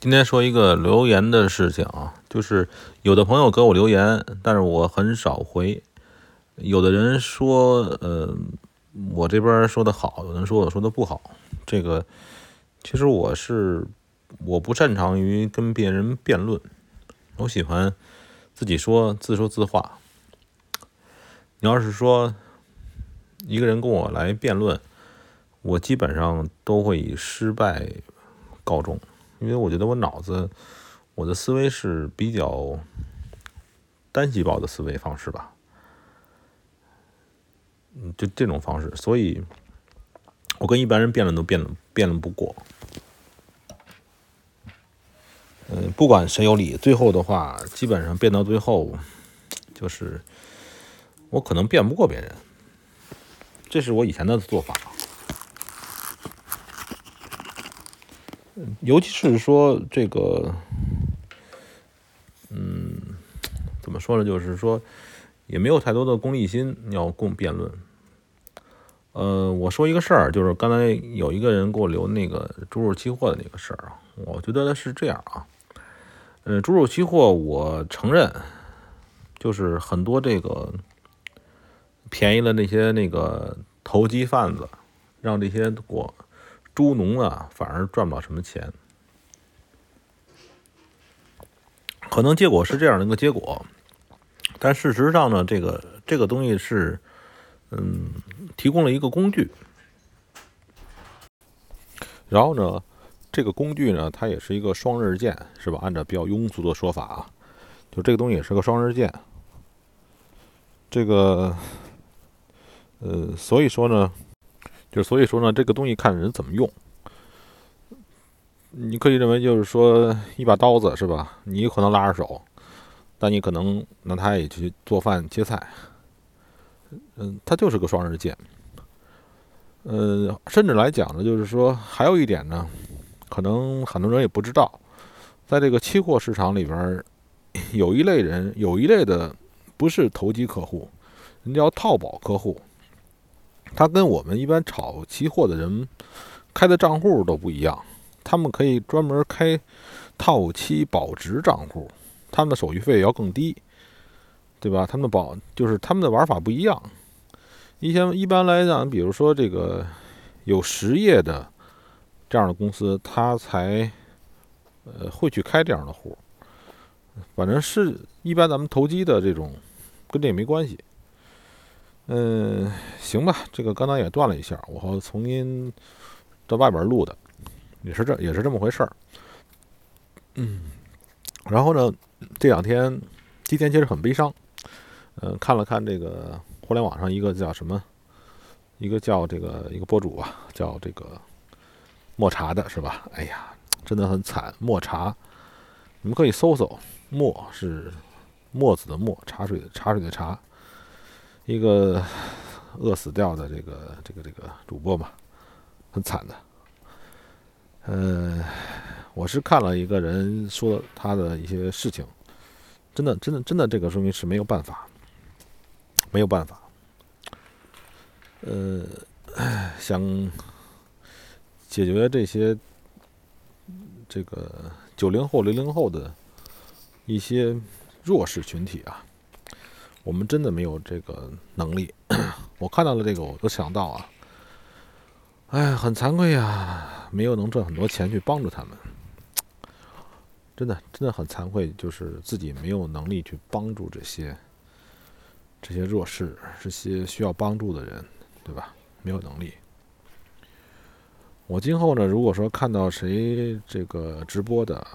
今天说一个留言的事情啊，就是有的朋友给我留言，但是我很少回。有的人说，呃，我这边说的好，有人说我说的不好。这个其实我是我不擅长于跟别人辩论，我喜欢自己说自说自话。你要是说一个人跟我来辩论，我基本上都会以失败告终。因为我觉得我脑子，我的思维是比较单细胞的思维方式吧，嗯，就这种方式，所以我跟一般人辩论都辩论辩论不过，嗯，不管谁有理，最后的话，基本上辩到最后，就是我可能辩不过别人，这是我以前的做法。尤其是说这个，嗯，怎么说呢？就是说，也没有太多的功利心要供辩论。呃，我说一个事儿，就是刚才有一个人给我留那个猪肉期货的那个事儿啊，我觉得是这样啊。呃，猪肉期货，我承认，就是很多这个便宜了那些那个投机贩子，让这些果。猪农啊，反而赚不了什么钱，可能结果是这样的一个结果，但事实上呢，这个这个东西是，嗯，提供了一个工具，然后呢，这个工具呢，它也是一个双刃剑，是吧？按照比较庸俗的说法啊，就这个东西也是个双刃剑，这个，呃，所以说呢。就所以说呢，这个东西看人怎么用。你可以认为就是说一把刀子是吧？你可能拉着手，但你可能拿它也去做饭切菜。嗯，它就是个双刃剑。呃，甚至来讲呢，就是说还有一点呢，可能很多人也不知道，在这个期货市场里边，有一类人，有一类的不是投机客户，人叫套保客户。他跟我们一般炒期货的人开的账户都不一样，他们可以专门开套期保值账户，他们的手续费要更低，对吧？他们的保就是他们的玩法不一样。一些一般来讲，比如说这个有实业的这样的公司，他才呃会去开这样的户。反正是一般咱们投机的这种跟这也没关系。嗯，行吧，这个刚才也断了一下，我重新到外边录的，也是这也是这么回事儿。嗯，然后呢，这两天今天其实很悲伤。嗯，看了看这个互联网上一个叫什么，一个叫这个一个博主啊，叫这个抹茶的是吧？哎呀，真的很惨，抹茶，你们可以搜搜，墨是墨子的墨，茶水的茶水的茶。一个饿死掉的这个这个这个主播嘛，很惨的。呃，我是看了一个人说他的一些事情，真的真的真的，这个说明是没有办法，没有办法。呃，想解决这些这个九零后、零零后的一些弱势群体啊。我们真的没有这个能力。我看到了这个，我都想到啊，哎，很惭愧呀，没有能赚很多钱去帮助他们。真的，真的很惭愧，就是自己没有能力去帮助这些这些弱势、这些需要帮助的人，对吧？没有能力。我今后呢，如果说看到谁这个直播的，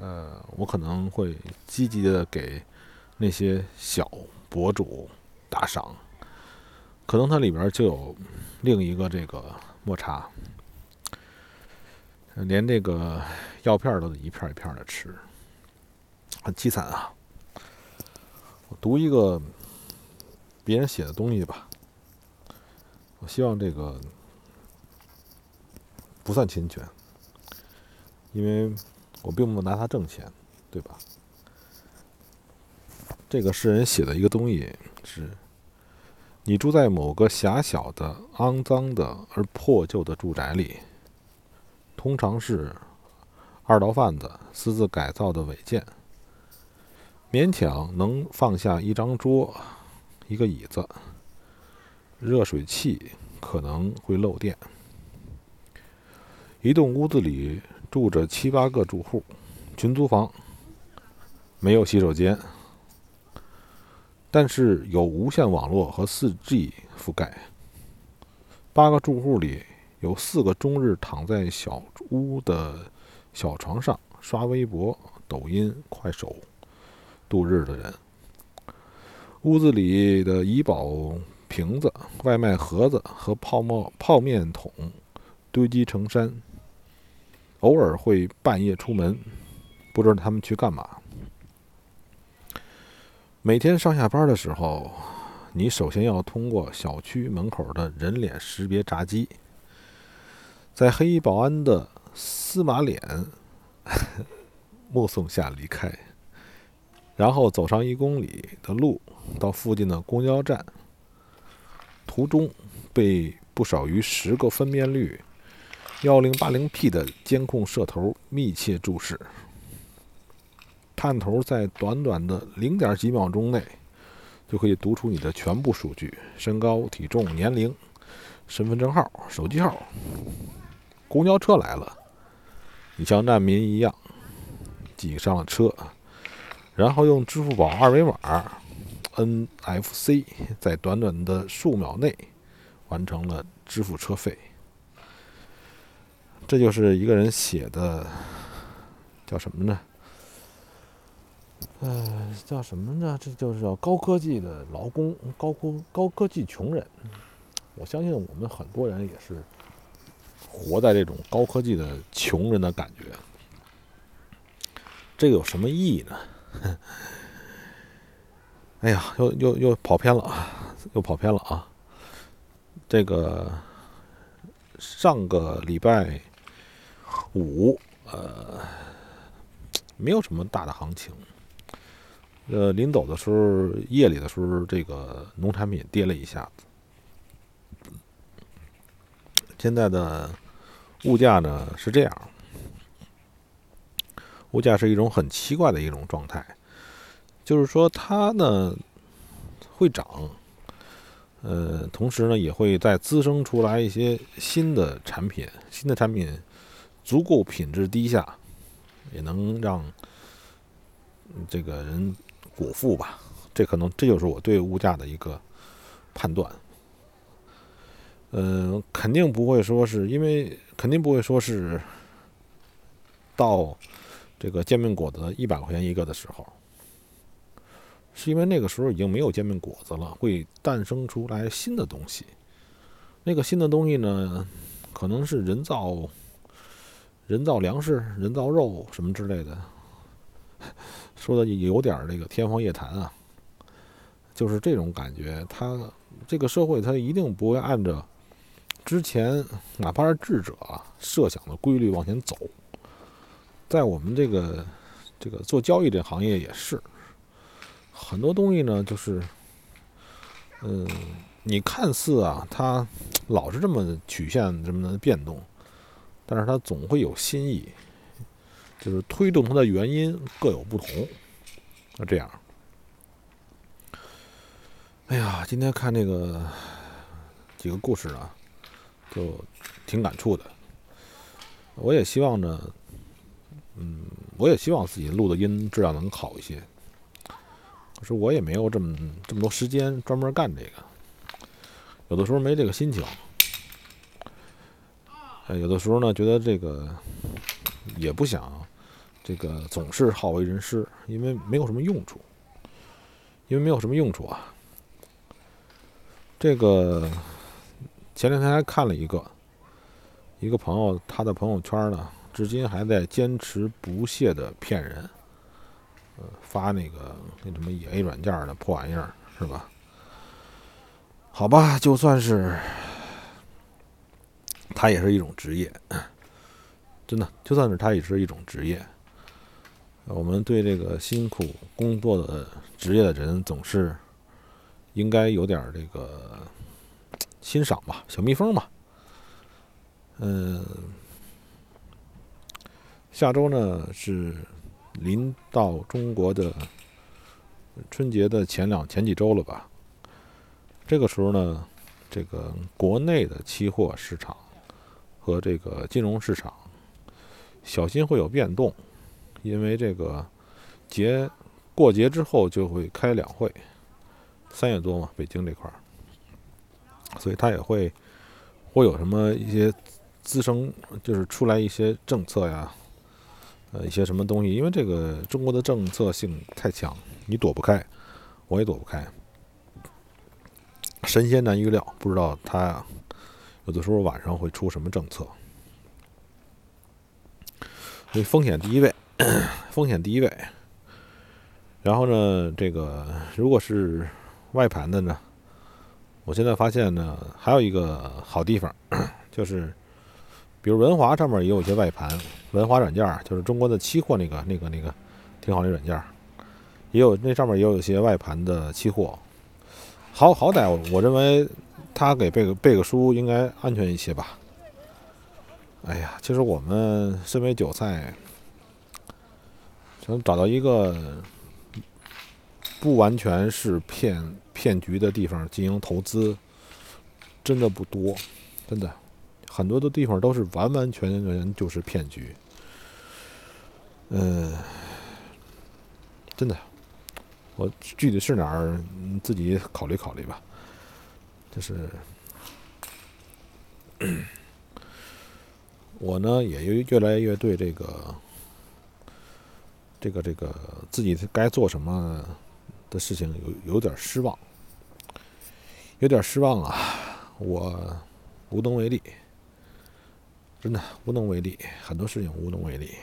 呃，我可能会积极的给。那些小博主打赏，可能它里边就有另一个这个抹茶，连这个药片都得一片一片的吃，很凄惨啊！我读一个别人写的东西吧，我希望这个不算侵权，因为我并不拿它挣钱，对吧？这个诗人写的一个东西是：你住在某个狭小的、肮脏的而破旧的住宅里，通常是二道贩子私自改造的违建，勉强能放下一张桌、一个椅子，热水器可能会漏电。一栋屋子里住着七八个住户，群租房，没有洗手间，但是有无线网络和 4G 覆盖。八个住户里有四个终日躺在小屋的。小床上刷微博、抖音、快手度日的人，屋子里的怡宝瓶子、外卖盒子和泡沫泡面桶堆积成山。偶尔会半夜出门，不知道他们去干嘛。每天上下班的时候，你首先要通过小区门口的人脸识别闸机，在黑衣保安的。司马脸 目送下离开，然后走上一公里的路，到附近的公交站。途中被不少于十个分辨率幺零八零 P 的监控摄头密切注视。探头在短短的零点几秒钟内，就可以读出你的全部数据：身高、体重、年龄、身份证号、手机号。公交车来了。你像难民一样挤上了车，然后用支付宝二维码 NFC 在短短的数秒内完成了支付车费。这就是一个人写的，叫什么呢？呃，叫什么呢？这就是叫高科技的劳工，高科高科技穷人。我相信我们很多人也是。活在这种高科技的穷人的感觉，这个有什么意义呢？哎呀，又又又跑偏了啊，又跑偏了啊！这个上个礼拜五，呃，没有什么大的行情。呃，临走的时候，夜里的时候，这个农产品跌了一下子。现在的物价呢是这样，物价是一种很奇怪的一种状态，就是说它呢会涨，呃，同时呢也会再滋生出来一些新的产品，新的产品足够品质低下，也能让这个人果腹吧。这可能这就是我对物价的一个判断。嗯，肯定不会说是因为，肯定不会说是到这个煎饼果子一百块钱一个的时候，是因为那个时候已经没有煎饼果子了，会诞生出来新的东西。那个新的东西呢，可能是人造、人造粮食、人造肉什么之类的，说的有点这个天方夜谭啊，就是这种感觉。他这个社会，他一定不会按照。之前哪怕是智者啊设想的规律往前走，在我们这个这个做交易这行业也是很多东西呢，就是嗯，你看似啊，它老是这么曲线这么的变动，但是它总会有新意，就是推动它的原因各有不同，那这样。哎呀，今天看这个几个故事啊。就挺感触的，我也希望呢，嗯，我也希望自己录的音质量能好一些。可是我也没有这么这么多时间专门干这个，有的时候没这个心情。哎，有的时候呢，觉得这个也不想这个总是好为人师，因为没有什么用处，因为没有什么用处啊。这个。前两天还看了一个，一个朋友他的朋友圈呢，至今还在坚持不懈的骗人，呃，发那个那什么野 A 软件的破玩意儿，是吧？好吧，就算是他也是一种职业，真的，就算是他也是一种职业。我们对这个辛苦工作的职业的人，总是应该有点这个。欣赏吧，小蜜蜂嘛，嗯，下周呢是临到中国的春节的前两前几周了吧？这个时候呢，这个国内的期货市场和这个金融市场小心会有变动，因为这个节过节之后就会开两会，三月多嘛，北京这块儿，所以它也会会有什么一些滋生，就是出来一些政策呀，呃，一些什么东西，因为这个中国的政策性太强，你躲不开，我也躲不开。神仙难预料，不知道他呀，有的时候晚上会出什么政策。所以风险第一位，风险第一位。然后呢，这个如果是外盘的呢，我现在发现呢，还有一个好地方，就是比如文华上面也有一些外盘，文华软件就是中国的期货那个那个那个挺好的软件也有那上面也有一些外盘的期货。好好歹，我认为他给背个背个书应该安全一些吧。哎呀，其实我们身为韭菜，想找到一个不完全是骗骗局的地方进行投资，真的不多，真的很多的地方都是完完全全就是骗局。嗯，真的。我具体是哪儿，你自己考虑考虑吧。就是 我呢，也越越来越对这个、这个、这个自己该做什么的事情有有点失望，有点失望啊！我无能为力，真的无能为力，很多事情无能为力。